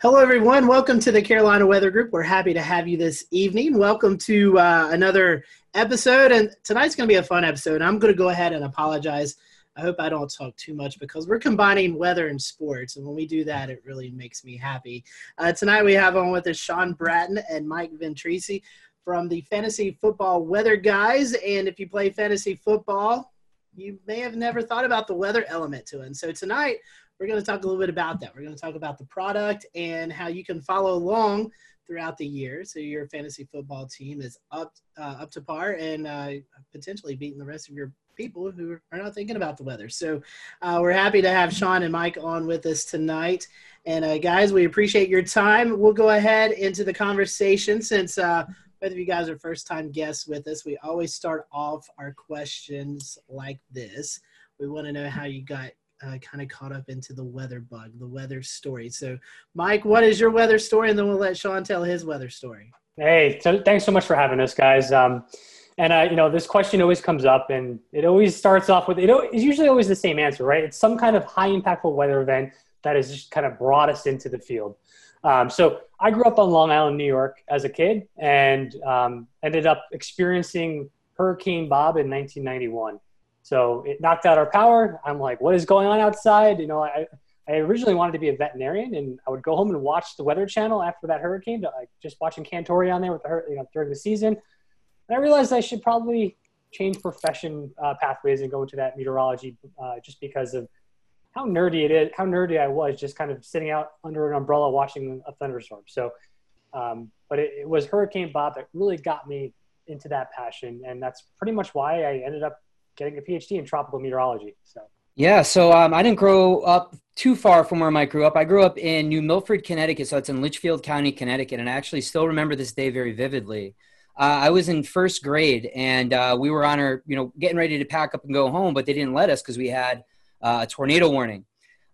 Hello, everyone. Welcome to the Carolina Weather Group. We're happy to have you this evening. Welcome to uh, another episode. And tonight's going to be a fun episode. I'm going to go ahead and apologize. I hope I don't talk too much because we're combining weather and sports. And when we do that, it really makes me happy. Uh, tonight, we have on with us Sean Bratton and Mike Ventrice from the Fantasy Football Weather Guys. And if you play fantasy football, you may have never thought about the weather element to it. And so tonight, we're going to talk a little bit about that. We're going to talk about the product and how you can follow along throughout the year so your fantasy football team is up uh, up to par and uh, potentially beating the rest of your people who are not thinking about the weather. So uh, we're happy to have Sean and Mike on with us tonight. And uh, guys, we appreciate your time. We'll go ahead into the conversation since uh, both of you guys are first time guests with us. We always start off our questions like this. We want to know how you got uh, kind of caught up into the weather bug, the weather story. So, Mike, what is your weather story? And then we'll let Sean tell his weather story. Hey, so thanks so much for having us, guys. Um, and uh, you know, this question always comes up, and it always starts off with it. It's usually always the same answer, right? It's some kind of high impactful weather event that has just kind of brought us into the field. Um, so I grew up on Long Island, New York, as a kid, and um, ended up experiencing Hurricane Bob in 1991. So it knocked out our power. I'm like, what is going on outside? You know, I, I originally wanted to be a veterinarian, and I would go home and watch the Weather Channel after that hurricane, like just watching Cantore on there with the you know during the season. And I realized I should probably change profession uh, pathways and go into that meteorology, uh, just because of how nerdy it is, how nerdy I was, just kind of sitting out under an umbrella watching a thunderstorm. So, um, but it, it was Hurricane Bob that really got me into that passion, and that's pretty much why I ended up getting a PhD in tropical meteorology. So. Yeah, so um, I didn't grow up too far from where Mike grew up. I grew up in New Milford, Connecticut, so it's in Litchfield County, Connecticut, and I actually still remember this day very vividly. Uh, I was in first grade, and uh, we were on our, you know, getting ready to pack up and go home, but they didn't let us because we had uh, a tornado warning.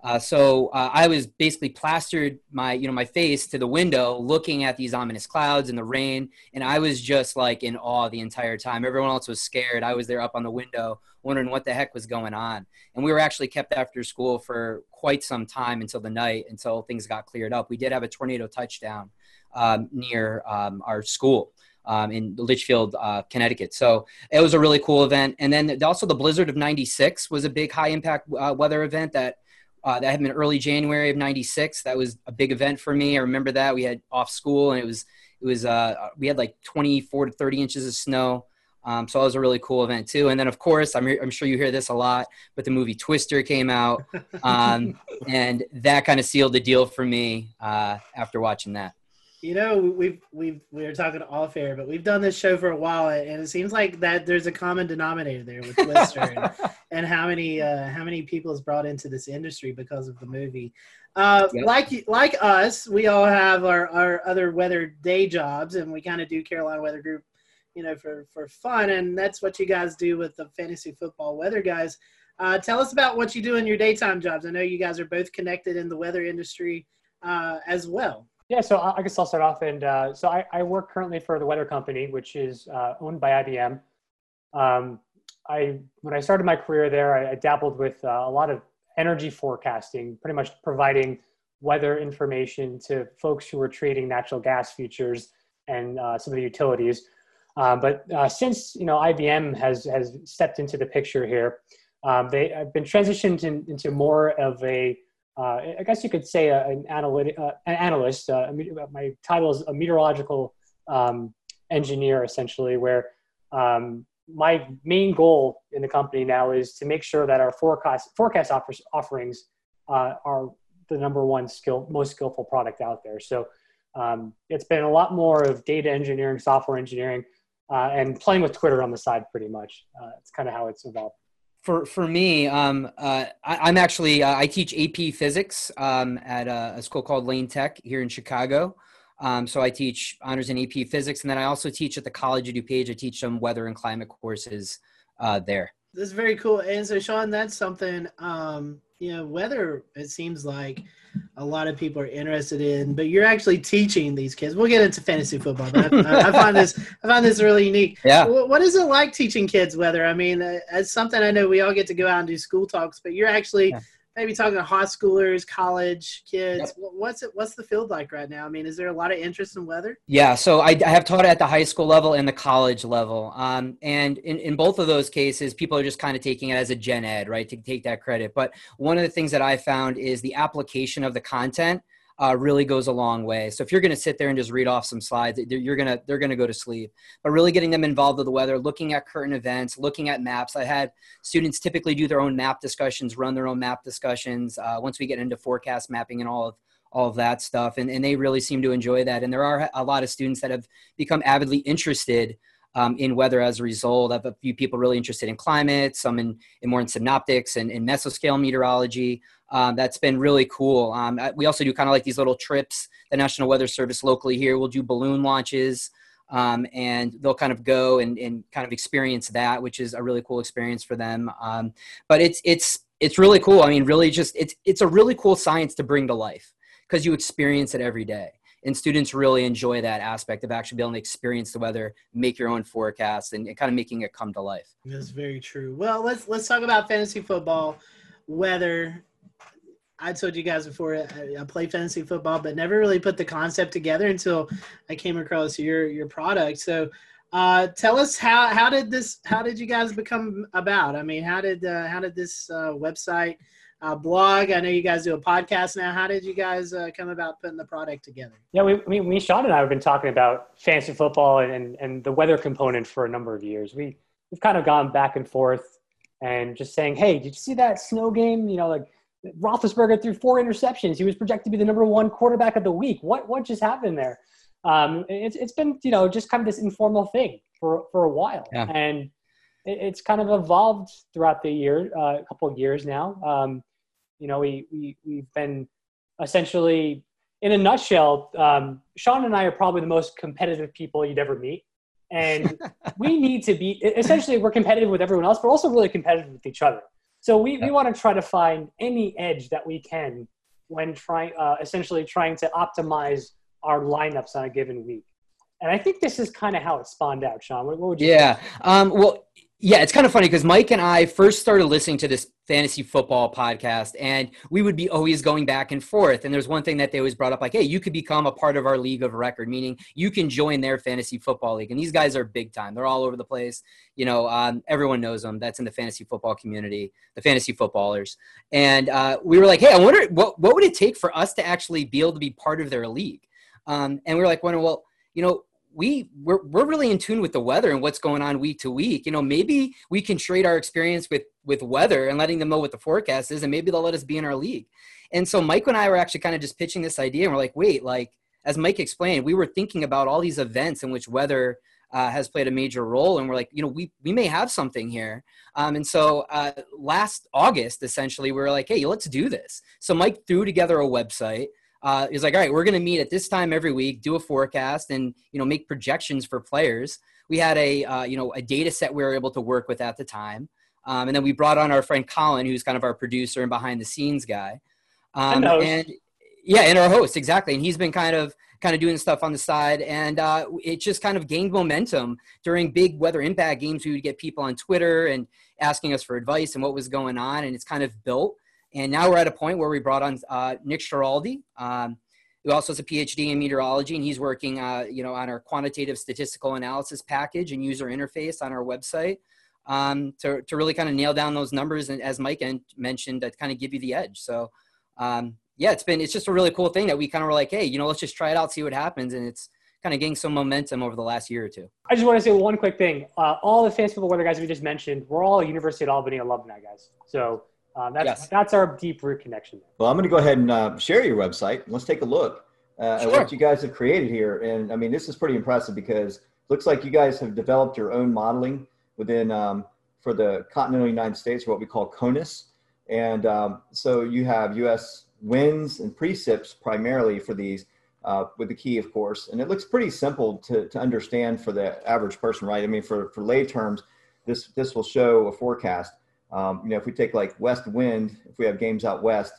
Uh, so uh, I was basically plastered my, you know, my face to the window, looking at these ominous clouds and the rain, and I was just like in awe the entire time. Everyone else was scared. I was there up on the window, wondering what the heck was going on. And we were actually kept after school for quite some time until the night, until things got cleared up. We did have a tornado touchdown um, near um, our school. Um, in Litchfield, uh, Connecticut. So it was a really cool event. And then also the blizzard of 96 was a big high impact uh, weather event that uh, that happened in early January of '96. That was a big event for me. I remember that we had off school, and it was it was uh, we had like 24 to 30 inches of snow. Um, so that was a really cool event too. And then of course, I'm I'm sure you hear this a lot, but the movie Twister came out, um, and that kind of sealed the deal for me uh, after watching that you know we've we've we were talking off air but we've done this show for a while and it seems like that there's a common denominator there with twister and, and, how many uh, how many people is brought into this industry because of the movie. Uh, yep. like like us we all have our, our other weather day jobs and we kind of do carolina weather group you know for for fun and that's what you guys do with the fantasy football weather guys. Uh, tell us about what you do in your daytime jobs. I know you guys are both connected in the weather industry uh, as well yeah, so I guess I'll start off. And uh, so I, I, work currently for the Weather Company, which is uh, owned by IBM. Um, I when I started my career there, I, I dabbled with uh, a lot of energy forecasting, pretty much providing weather information to folks who were trading natural gas futures and uh, some of the utilities. Uh, but uh, since you know IBM has has stepped into the picture here, um, they have been transitioned in, into more of a uh, I guess you could say a, an, analytic, uh, an analyst. Uh, my title is a meteorological um, engineer, essentially, where um, my main goal in the company now is to make sure that our forecast forecast offers, offerings uh, are the number one skill, most skillful product out there. So um, it's been a lot more of data engineering, software engineering, uh, and playing with Twitter on the side, pretty much. Uh, it's kind of how it's evolved for for me, um, uh, I, am actually uh, I teach AP Physics um, at a, a, school called Lane Tech here in Chicago. Um, so I teach honors in AP Physics, and then I also teach at the College of DuPage. I teach some weather and climate courses uh, there. That's very cool. And so, Sean, that's something um, you know. Weather it seems like a lot of people are interested in, but you're actually teaching these kids. We'll get into fantasy football, but I, I, find this I find this really unique. Yeah. What is it like teaching kids weather? I mean, uh, it's something I know we all get to go out and do school talks, but you're actually yeah. Maybe talking to high schoolers, college kids. Yep. What's it? What's the field like right now? I mean, is there a lot of interest in weather? Yeah, so I, I have taught at the high school level and the college level, um, and in, in both of those cases, people are just kind of taking it as a gen ed, right, to take that credit. But one of the things that I found is the application of the content uh, really goes a long way. So if you're going to sit there and just read off some slides, you're gonna they're gonna go to sleep. But really getting them involved with the weather, looking at current events, looking at maps. I had students typically do their own map discussions, run their own map discussions. Uh, once we get into forecast mapping and all of all of that stuff, and, and they really seem to enjoy that. And there are a lot of students that have become avidly interested um, in weather as a result. I have a few people really interested in climate, some in, in more in synoptics and in mesoscale meteorology. Um, that's been really cool. Um, we also do kind of like these little trips. The National Weather Service locally here will do balloon launches, um, and they'll kind of go and, and, kind of experience that, which is a really cool experience for them. Um, but it's it's it's really cool. I mean, really, just it's it's a really cool science to bring to life because you experience it every day and students really enjoy that aspect of actually being able to experience the weather, make your own forecasts, and, and kind of making it come to life. That's very true. Well, let's let's talk about fantasy football, weather. I told you guys before I, I play fantasy football, but never really put the concept together until I came across your your product. So, uh, tell us how how did this how did you guys become about? I mean, how did uh, how did this uh, website uh, blog. I know you guys do a podcast now. How did you guys uh, come about putting the product together? Yeah, we, mean, me, Sean and I have been talking about fantasy football and, and the weather component for a number of years. We, we've kind of gone back and forth and just saying, hey, did you see that snow game? You know, like Roethlisberger threw four interceptions. He was projected to be the number one quarterback of the week. What, what just happened there? Um, it's, it's been, you know, just kind of this informal thing for, for a while. Yeah. And it's kind of evolved throughout the year, uh, a couple of years now. Um, you know, we, we, we've been essentially, in a nutshell, um, Sean and I are probably the most competitive people you'd ever meet. And we need to be, essentially, we're competitive with everyone else, but also really competitive with each other. So we, we want to try to find any edge that we can when trying, uh, essentially trying to optimize our lineups on a given week. And I think this is kind of how it spawned out, Sean. What, what would you? Yeah. Um, well, yeah, it's kind of funny because Mike and I first started listening to this fantasy football podcast, and we would be always going back and forth. And there's one thing that they always brought up, like, "Hey, you could become a part of our league of record," meaning you can join their fantasy football league. And these guys are big time; they're all over the place. You know, um, everyone knows them. That's in the fantasy football community, the fantasy footballers. And uh, we were like, "Hey, I wonder what what would it take for us to actually be able to be part of their league?" Um, and we were like, "Well, you know." We we're, we're really in tune with the weather and what's going on week to week. You know maybe we can trade our experience with with weather and letting them know what the forecast is and maybe they'll let us be in our league. And so mike and i were actually kind of just pitching this idea and we're like wait like as mike explained we were thinking about all these events in which weather uh, has played a major role and we're like you know we we may have something here. Um, and so uh, last august essentially we were like hey let's do this. So mike threw together a website uh, is like, all right, we're going to meet at this time every week, do a forecast, and you know make projections for players. We had a uh, you know a data set we were able to work with at the time, um, and then we brought on our friend Colin, who's kind of our producer and behind the scenes guy, um, and yeah, and our host exactly, and he's been kind of kind of doing stuff on the side, and uh, it just kind of gained momentum during big weather impact games. We would get people on Twitter and asking us for advice and what was going on, and it's kind of built. And now we're at a point where we brought on uh, Nick Schiraldi, um, who also has a PhD in meteorology, and he's working, uh, you know, on our quantitative statistical analysis package and user interface on our website um, to, to really kind of nail down those numbers and, as Mike mentioned, that kind of give you the edge. So, um, yeah, it's been it's just a really cool thing that we kind of were like, hey, you know, let's just try it out, see what happens, and it's kind of getting some momentum over the last year or two. I just want to say one quick thing. Uh, all the football weather guys we just mentioned, we're all University of Albany alumni guys. So um, that's yes. that's our deep root connection. Well, I'm going to go ahead and uh, share your website. Let's take a look uh, sure. at what you guys have created here. And I mean, this is pretty impressive because looks like you guys have developed your own modeling within um, for the continental United States, what we call CONUS. And um, so you have U.S. winds and precipits primarily for these, uh, with the key, of course. And it looks pretty simple to, to understand for the average person, right? I mean, for, for lay terms, this, this will show a forecast. Um, you know, if we take like west wind, if we have games out west,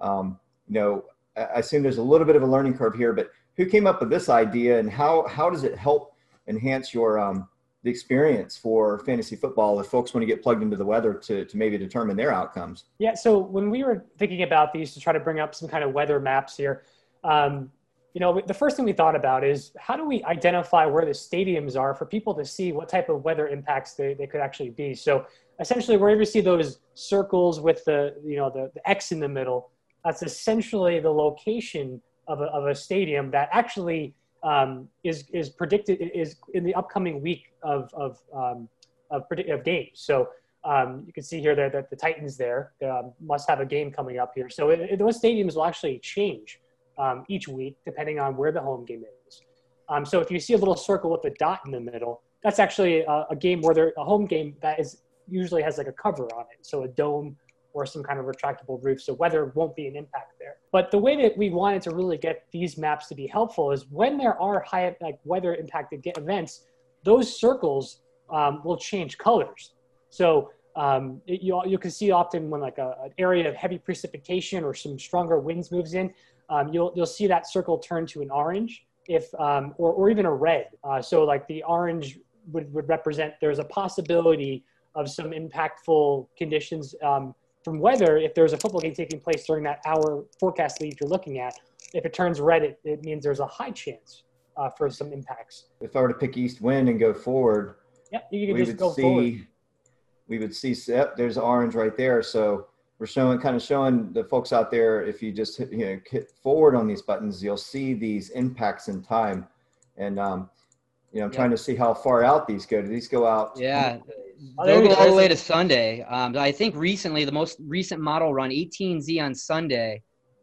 um, you know, I assume there's a little bit of a learning curve here, but who came up with this idea and how, how does it help enhance your, um, the experience for fantasy football if folks want to get plugged into the weather to, to maybe determine their outcomes? Yeah, so when we were thinking about these to try to bring up some kind of weather maps here, um, you know, the first thing we thought about is how do we identify where the stadiums are for people to see what type of weather impacts they, they could actually be. So essentially, wherever you see those circles with the, you know, the, the X in the middle, that's essentially the location of a, of a stadium that actually um, is is predicted is in the upcoming week of of um, of, of games. So um, you can see here that, that the Titans there um, must have a game coming up here. So it, it, those stadiums will actually change um, each week depending on where the home game is. Um, so if you see a little circle with a dot in the middle, that's actually a, a game where there a home game that is usually has like a cover on it, so a dome or some kind of retractable roof, so weather won't be an impact there. But the way that we wanted to really get these maps to be helpful is when there are high like weather impacted events, those circles um, will change colors. So um, it, you you can see often when like a, an area of heavy precipitation or some stronger winds moves in, um, you'll you'll see that circle turn to an orange if um, or or even a red. Uh, so like the orange would, would represent there's a possibility of some impactful conditions um, from weather, if there's a football game taking place during that hour forecast lead you're looking at, if it turns red, it, it means there's a high chance uh, for some impacts. If I were to pick east wind and go forward, yep, you can just go see, forward. We would see, yep, there's orange right there. So we're showing, kind of showing the folks out there, if you just hit, you know, hit forward on these buttons, you'll see these impacts in time. And, um, you know, I'm yep. trying to see how far out these go. Do these go out? Yeah, They'll go all the way to Sunday. Um, I think recently, the most recent model run, 18Z on Sunday.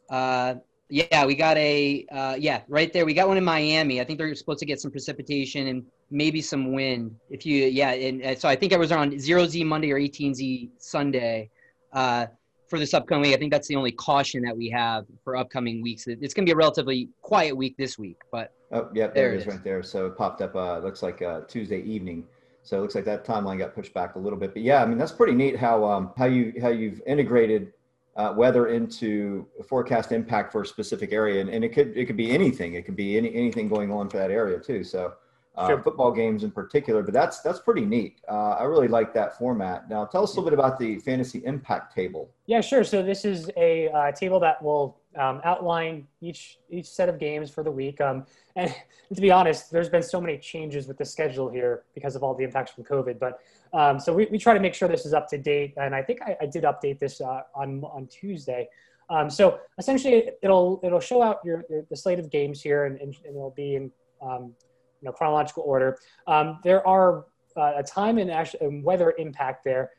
Uh, yeah, we got a uh, yeah right there. We got one in Miami. I think they're supposed to get some precipitation and maybe some wind. If you yeah, and, so I think it was on zero Z Monday or 18Z Sunday uh, for this upcoming week. I think that's the only caution that we have for upcoming weeks. It's going to be a relatively quiet week this week, but oh yeah, there, there it is, is right there. So it popped up. Uh, looks like uh, Tuesday evening. So it looks like that timeline got pushed back a little bit. But yeah, I mean that's pretty neat how um, how you how you've integrated uh, weather into forecast impact for a specific area, and, and it could it could be anything. It could be any anything going on for that area too. So uh, sure. football games in particular. But that's that's pretty neat. Uh, I really like that format. Now tell us a little bit about the fantasy impact table. Yeah, sure. So this is a uh, table that will um, outline each each set of games for the week. Um, and to be honest, there's been so many changes with the schedule here because of all the impacts from COVID. But um, so we, we try to make sure this is up to date. And I think I, I did update this uh, on on Tuesday. Um, so essentially, it'll it'll show out your, your, the slate of games here, and, and, and it'll be in um, know chronological order. Um, there are uh, a time and, weather impact there.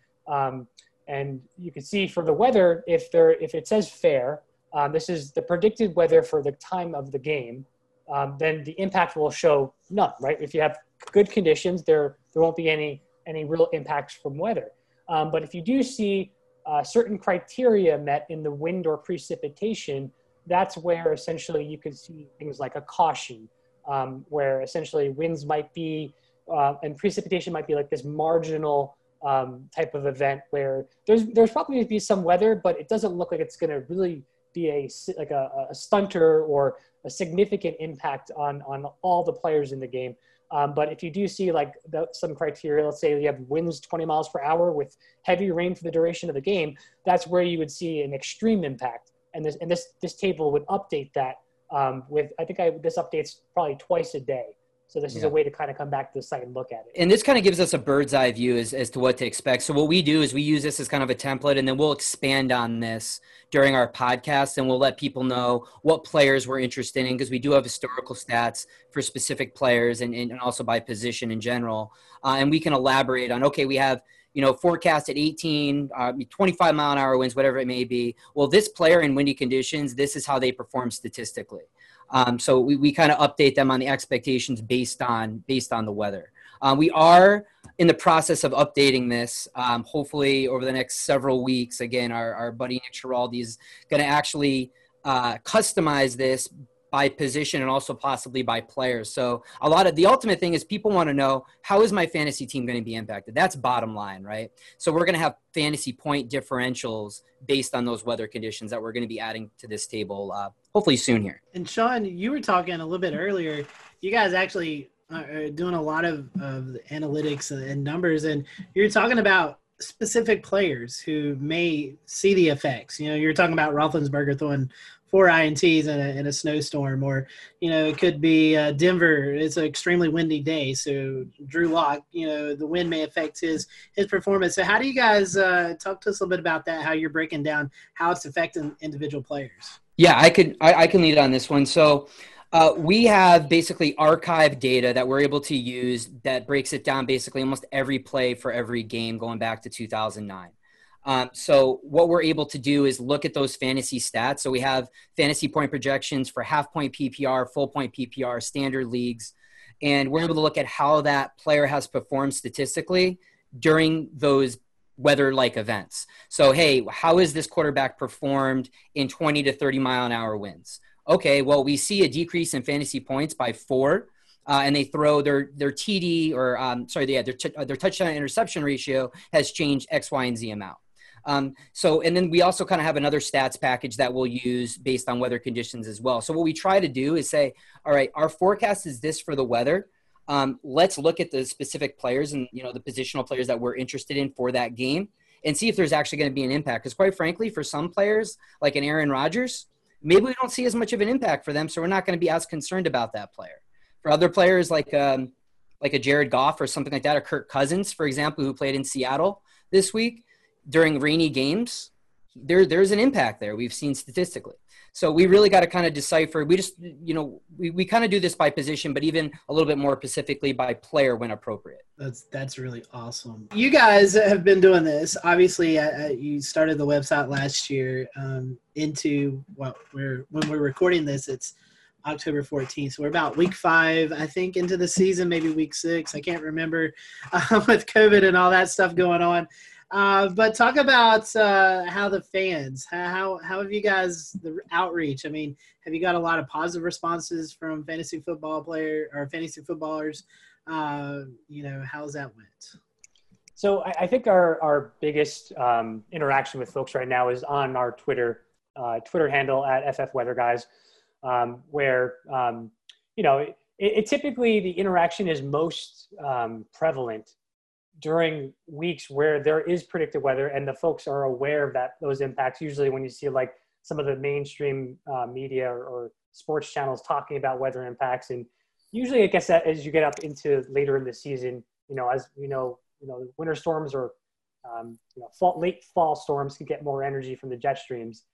and you can see for the weather, if there if it says fair, um, this is the predicted weather for the time of the game, um, then the impact will show none, right? If you have good conditions, there, there won't be any, any real impacts from weather. Um, but if you do see uh, certain criteria met in the wind or precipitation, that's where essentially you can see things like a caution, um, where essentially winds might be, uh, and precipitation might be like this marginal um, type of event where there's, there's probably going to be some weather, but it doesn't look like it's going to really be a like a, a stunter or a significant impact on on all the players in the game. Um, but if you do see like the, some criteria, let's say you have winds 20 miles per hour with heavy rain for the duration of the game, that's where you would see an extreme impact. And this and this this table would update that um, with I think I, this updates probably twice a day. So this yeah. is a way to kind of come back to the site and look at it. And this kind of gives us a bird's eye view as, as to what to expect. So what we do is we use this as kind of a template and then we'll expand on this during our podcast and we'll let people know what players we're interested in because we do have historical stats for specific players and, and also by position in general. Uh, and we can elaborate on, okay, we have – you know, forecast at 18, uh, 25 mile an hour winds, whatever it may be. Well, this player in windy conditions, this is how they perform statistically. Um, so we, we kind of update them on the expectations based on based on the weather. Um, we are in the process of updating this. Um, hopefully, over the next several weeks. Again, our, our buddy Nick Schiraldi is going to actually uh, customize this by position and also possibly by players. So a lot of the ultimate thing is people want to know how is my fantasy team going to be impacted? That's bottom line, right? So we're going to have fantasy point differentials based on those weather conditions that we're going to be adding to this table uh, hopefully soon here. And Sean, you were talking a little bit earlier. You guys actually are doing a lot of, of analytics and numbers, and you're talking about specific players who may see the effects. You know, you're talking about Roethlisberger throwing four ints in a, in a snowstorm, or you know, it could be uh, Denver. It's an extremely windy day, so Drew Lock. You know, the wind may affect his his performance. So, how do you guys uh, talk to us a little bit about that? How you're breaking down how it's affecting individual players? Yeah, I could I, I can lead on this one. So. Uh, we have basically archive data that we're able to use that breaks it down basically almost every play for every game going back to 2009. Um, so what we're able to do is look at those fantasy stats. So we have fantasy point projections for half point PPR, full point PPR, standard leagues, and we're able to look at how that player has performed statistically during those weather-like events. So hey, how is this quarterback performed in 20 to 30 mile an hour winds? Okay, well we see a decrease in fantasy points by four. Uh, and they throw their their TD or um, sorry, yeah, their t- their touchdown interception ratio has changed X, Y, and Z amount. Um, so, and then we also kind of have another stats package that we'll use based on weather conditions as well. So, what we try to do is say, all right, our forecast is this for the weather. Um, let's look at the specific players and you know the positional players that we're interested in for that game and see if there's actually going to be an impact. Because quite frankly, for some players like an Aaron Rodgers, maybe we don't see as much of an impact for them, so we're not going to be as concerned about that player. For other players like um, like a Jared Goff or something like that, or Kirk Cousins, for example, who played in Seattle this week, during rainy games, there there's an impact there. We've seen statistically. So we really got to kind of decipher. We just, you know, we, we kind of do this by position, but even a little bit more specifically by player when appropriate. That's that's really awesome. You guys have been doing this. Obviously, uh, uh you started the website last year. Um, into what we're when we're recording this, it's October 14th. So we're about week five, I think, into the season, maybe week six. I can't remember uh, with COVID and all that stuff going on. Uh, but talk about uh, how the fans, how how have you guys the outreach? I mean, have you got a lot of positive responses from fantasy football player or fantasy footballers? Uh, you know, how's that went? So I, I think our our biggest um, interaction with folks right now is on our Twitter uh, Twitter handle at FF Weather Guys, um, where um, you know it, it, typically the interaction is most um, prevalent during weeks where there is predicted weather and the folks are aware of that those impacts usually when you see like some of the mainstream uh, media or, or, sports channels talking about weather impacts. And usually i guess that as you get up into later in the season you know as you know you know winter storms or um, you know fall, late fall storms can get more energy from the jet streams.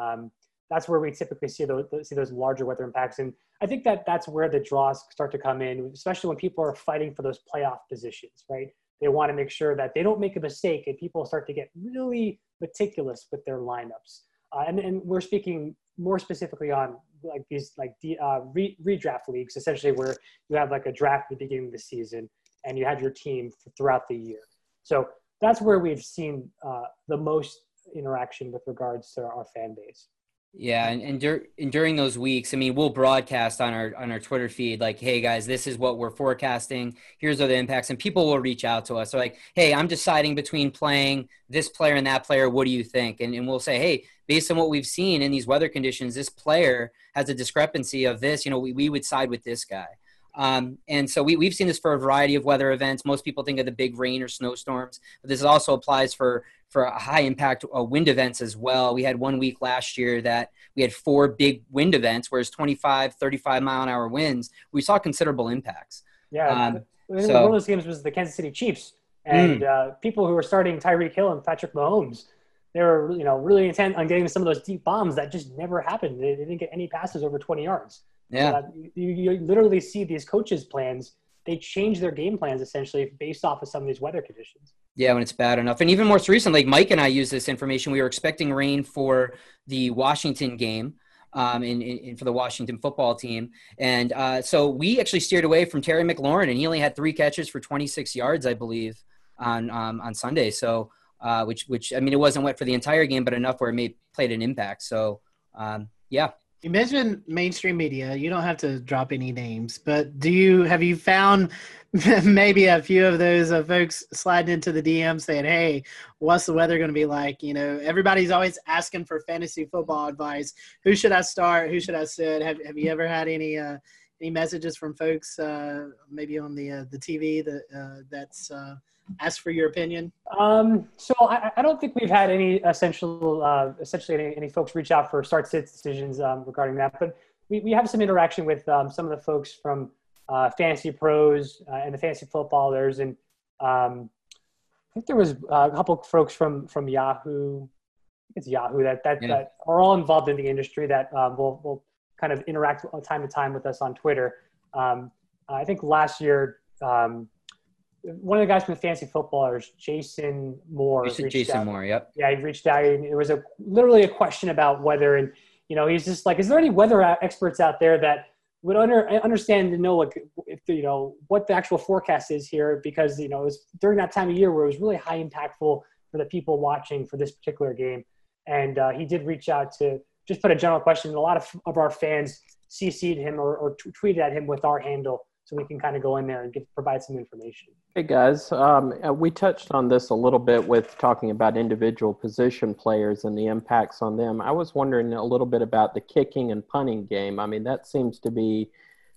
Um, that's where we typically see those see those larger weather impacts. And i think that that's where the draws start to come in especially when people are fighting for those playoff positions right they want to make sure that they don't make a mistake and people start to get really meticulous with their lineups. Uh, and, and we're speaking more specifically on like these like uh, re- redraft leagues, essentially where you have like a draft at the beginning of the season and you have your team throughout the year. So that's where we've seen uh, the most interaction with regards to our fan base. Yeah, and and, dur- and, during those weeks, I mean, we'll broadcast on our on our Twitter feed like, "Hey guys, this is what we're forecasting. Here's are the impacts," and people will reach out to us. They're like, "Hey, I'm deciding between playing this player and that player. What do you think?" And and we'll say, "Hey, based on what we've seen in these weather conditions, this player has a discrepancy of this. You know, we we would side with this guy." Um, and so we, we've seen this for a variety of weather events. Most people think of the big rain or snowstorms, but this also applies for for high impact uh, wind events as well. We had one week last year that we had four big wind events, whereas 25, 35 mile an hour winds, we saw considerable impacts. Yeah. Um, so, one of those games was the Kansas City Chiefs. And mm. uh, people who were starting Tyreek Hill and Patrick Mahomes, they were you know really intent on getting some of those deep bombs that just never happened. They, they didn't get any passes over 20 yards. Yeah. you, you literally see these coaches' plans they change their game plans essentially based off of some of these weather conditions. Yeah, when it's bad enough. And even more recently, like Mike and I used this information. We were expecting rain for the Washington game. Um, in, in, for the Washington football team. And uh, so we actually steered away from Terry McLaurin, and he only had three catches for 26 yards, I believe, on um, on Sunday. So, uh, which which I mean, it wasn't wet for the entire game, but enough where it made played an impact. So, um, yeah, you mentioned mainstream media. You don't have to drop any names, but do you have you found maybe a few of those uh, folks sliding into the DM saying, "Hey, what's the weather going to be like?" You know, everybody's always asking for fantasy football advice. Who should I start? Who should I sit? Have Have you ever had any uh, any messages from folks, uh, maybe on the uh, the TV that uh, that's uh, asked for your opinion? Um, so I, I, don't think we've had any essential, uh, essentially any, any, folks reach out for start sit decisions um, regarding that, but we, we have some interaction with um, some of the folks from uh, Fantasy Pros and the Fantasy Footballers, and um, I think there was a couple folks from from Yahoo. It's Yahoo that that, yeah. that are all involved in the industry that um, will will kind of interact time to time with us on Twitter. Um, I think last year, um, one of the guys from the Fantasy Footballers, Jason Moore. Jason, Jason out. Moore, yep. Yeah, he reached out. And it was a literally a question about weather, and you know, he's just like, "Is there any weather experts out there that would under, understand to know like if you know what the actual forecast is here?" Because you know, it was during that time of year where it was really high impactful for the people watching for this particular game, and uh, he did reach out to just put a general question. And A lot of, of our fans CC'd him or, or t- tweeted at him with our handle so we can kind of go in there and get, provide some information. Hey guys, um, uh, we touched on this a little bit with talking about individual position players and the impacts on them. I was wondering a little bit about the kicking and punting game. I mean, that seems to be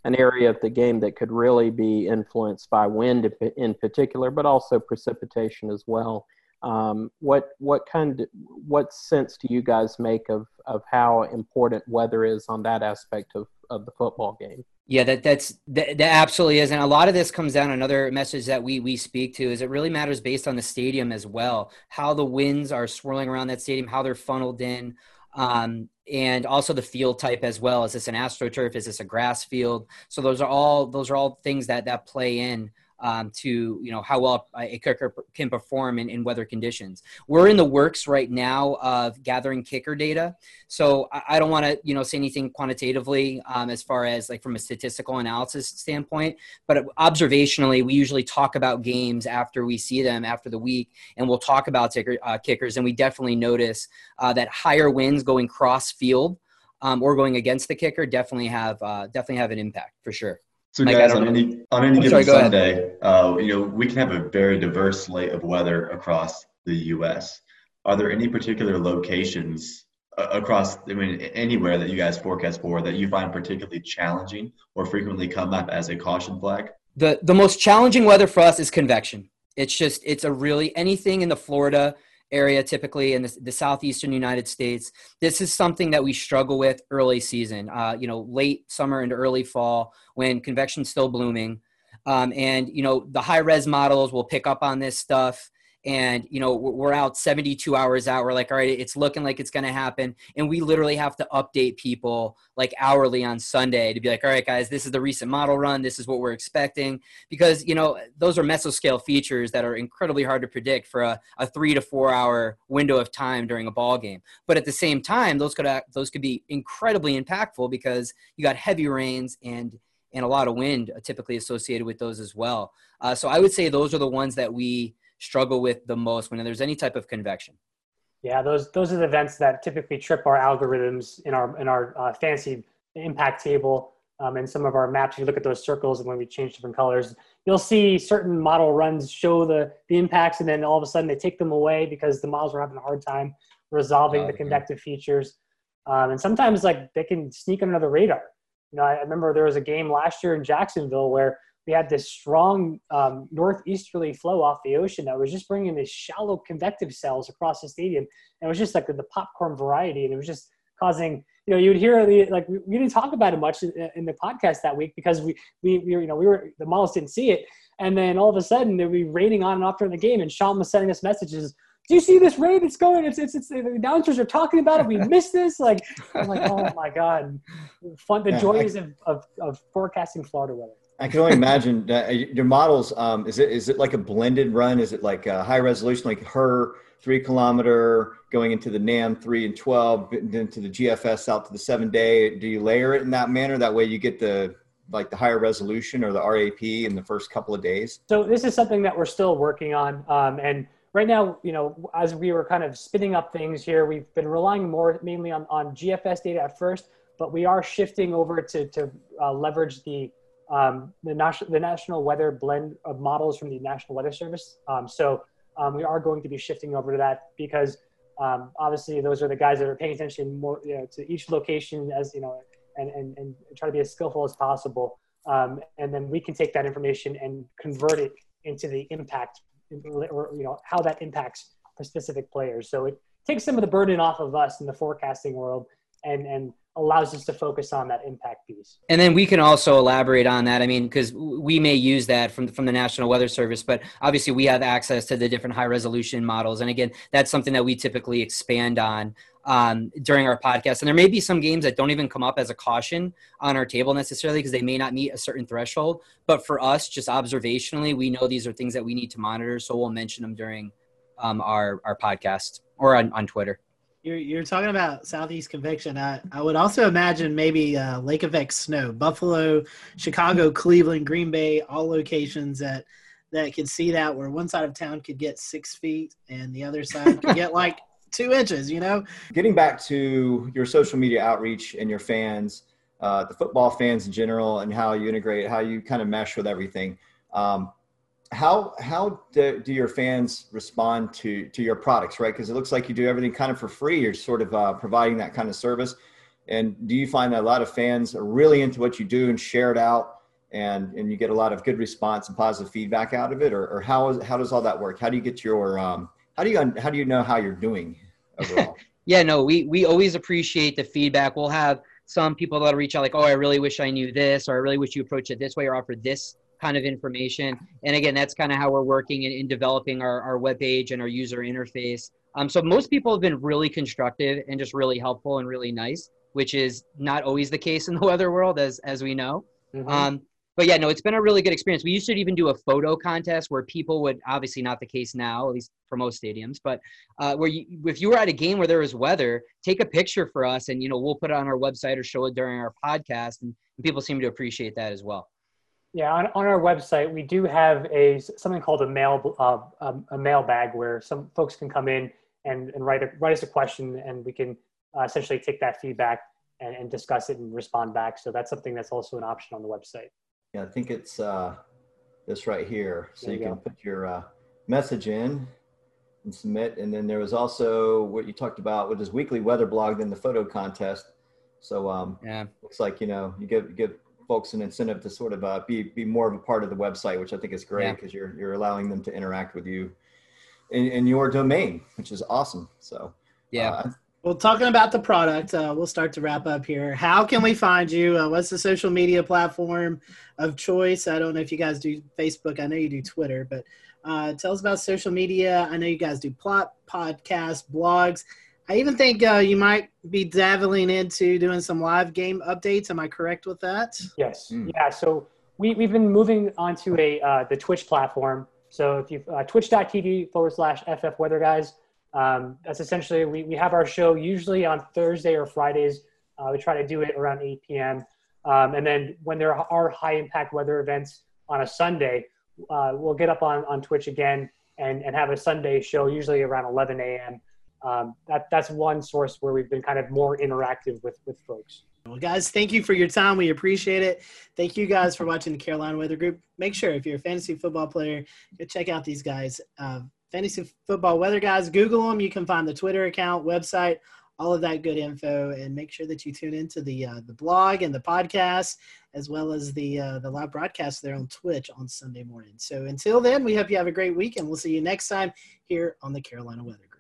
an area of the game that could really be influenced by wind in particular, but also precipitation as well. Um, what what kind of, what sense do you guys make of of how important weather is on that aspect of of the football game? Yeah, that that's that, that absolutely is, and a lot of this comes down. Another message that we we speak to is it really matters based on the stadium as well, how the winds are swirling around that stadium, how they're funneled in, um, and also the field type as well. Is this an astroturf? Is this a grass field? So those are all those are all things that that play in um, to you know how well a kicker can perform in, in weather conditions. We're in the works right now of gathering kicker data, so I, I don't want to you know say anything quantitatively um, as far as like from a statistical analysis standpoint, but observationally, we usually talk about games after we see them after the week, and we'll talk about ticker, uh, kickers, and we definitely notice uh, that higher winds going cross field. Um, or going against the kicker definitely have uh, definitely have an impact for sure. So guys, on any on any given sorry, Sunday, uh, you know, we can have a very diverse slate of weather across the U.S. Are there any particular locations uh, across, I mean, anywhere that you guys forecast for that you find particularly challenging or frequently come up as a caution flag? The the most challenging weather for us is convection. It's just it's a really anything in the Florida area typically in the, the, southeastern united states this is something that we struggle with early season uh, you know late summer and early fall when convection's still blooming. Um, and you know the high res models will pick up on this stuff and you know we're out 72 hours out. We're like all right it's looking like it's going to happen. And we literally have to update people like hourly on sunday to be like all right guys this is the recent model run. This is what we're expecting. Because you know those are mesoscale features that are incredibly hard to predict for a, a three to four hour window of time during a ball game. But at the same time those could those could be incredibly impactful because you got heavy rains and and a lot of wind typically associated with those as well. Uh, so i would say those are the ones that we struggle with the most when there's any type of convection? Yeah, those those are the events that typically trip our algorithms in our in our uh, fancy impact table um, and some of our maps. You look at those circles, and when we change different colors, you'll see certain model runs show the the impacts, and then all of a sudden they take them away because the models are having a hard time resolving oh, the convective features. Um, and sometimes like they can sneak under the radar. You know, I remember there was a game last year in Jacksonville where we had this strong um, northeasterly flow off the ocean that was just bringing these shallow convective cells across the stadium. And it was just like the, the popcorn variety, and it was just causing. You know, you would hear the like we, we didn't talk about it much in, in, the podcast that week because we, we we you know we were the models didn't see it, and then all of a sudden they'd be raining on and off during the game, and Sean was sending us messages do you see this rain that's going? It's, it's, it's, the announcers are talking about it. We missed this. Like, I'm like, oh my God. Fun, the joys of, of, of forecasting Florida weather. I can only imagine uh, your models. Um, is it is it like a blended run? Is it like a high resolution, like HRRR three kilometer going into the NAM three and twelve, then to the GFS out to the seven day? Do you layer it in that manner? That way you get the like the higher resolution or the RAP in the first couple of days. So this is something that we're still working on, um, and right now, you know, as we were kind of spinning up things here, we've been relying more mainly on on GFS data at first, but we are shifting over to to uh, leverage the um, the, national, the national weather blend of models from the National Weather Service. Um, so um, we are going to be shifting over to that because um, obviously those are the guys that are paying attention more you know, to each location as you know and, and, and try to be as skillful as possible. Um, and then we can take that information and convert it into the impact or you know how that impacts specific players. So it takes some of the burden off of us in the forecasting world and and allows us to focus on that impact piece. And then we can also elaborate on that. I mean, because we may use that from from the National Weather Service, but obviously we have access to the different high resolution models. And again, that's something that we typically expand on um, during our podcast. And there may be some games that don't even come up as a caution on our table necessarily because they may not meet a certain threshold. But for us, just observationally, we know these are things that we need to monitor, so we'll mention them during um, our our podcast or on, on Twitter. You're, you're talking about Southeast Convection. I, I would also imagine maybe uh, Lake Effect Snow, Buffalo, Chicago, Cleveland, Green Bay, all locations that that could see that where one side of town could get six feet and the other side could get like two inches, you know? Getting back to your social media outreach and your fans, uh, the football fans in general, and how you integrate, how you kind of mesh with everything. Um, how how do, do, your fans respond to to your products right? Because it looks like you do everything kind of for free. You're sort of uh, providing that kind of service. And do you find that a lot of fans are really into what you do and share it out and and you get a lot of good response and positive feedback out of it? Or, or how is how does all that work? How do you get your um, how do you how do you know how you're doing overall? Yeah no we we always appreciate the feedback. We'll have some people that'll reach out like oh i really wish i knew this or i really wish you approached it this way or offered this kind of information. And again, that's kind of how we're working in, in developing our, our web page and our user interface. Um, so most people have been really constructive and just really helpful and really nice, which is not always the case in the weather world, as as we know. Mm-hmm. Um, but yeah, no, it's been a really good experience. We used to even do a photo contest where people would obviously not the case now, at least for most stadiums, but uh, where you, if you were at a game where there was weather, take a picture for us, and you know we'll put it on our website or show it during our podcast, and, and people seem to appreciate that as well. Yeah, on, on our website, we do have a something called a mail uh, um, a mailbag where some folks can come in and, and write a, write us a question, and we can uh, essentially take that feedback and, and, discuss it and respond back. So that's something that's also an option on the website. Yeah, I think it's uh, this right here. So you, you, can put your uh, message in and submit. And then there was also what you talked about, which is weekly weather blog, then the photo contest. So um, yeah, looks like you know you give you give folks an incentive to sort of uh, be be more of a part of the website, which I think is great because yeah. you're you're allowing them to interact with you in, in your domain, which is awesome. So yeah. Uh, well, talking about the product, uh, we'll start to wrap up here. How can we find you? Uh, what's the social media platform of choice? I don't know if you guys do Facebook. I know you do Twitter, but uh, tell us about social media. I know you guys do plot podcasts, blogs. I even think uh, you might be dabbling into doing some live game updates. Am I correct with that? Yes. Mm. Yeah. So we, we've been moving onto a uh, the Twitch platform. So if you uh, twitch.tv forward slash FF Weather Guys, um, that's essentially we, we have our show usually on Thursday or Fridays. Uh, we try to do it around 8 p.m. Um, and then when there are high impact weather events on a Sunday, uh, we'll get up on, on Twitch again and, and have a Sunday show, usually around 11 a.m um, that that's one source where we've been kind of more interactive with with folks. Well, guys, thank you for your time. We appreciate it. Thank you guys for watching the Carolina Weather Group. Make sure if you're a fantasy football player, go check out these guys. Uh, fantasy football weather guys. Google them. You can find the Twitter account, website, all of that good info, and make sure that you tune into the uh, the blog and the podcast, as well as the uh, the live broadcast there on Twitch on Sunday morning. So until then, we hope you have a great week, and we'll see you next time here on the Carolina Weather Group.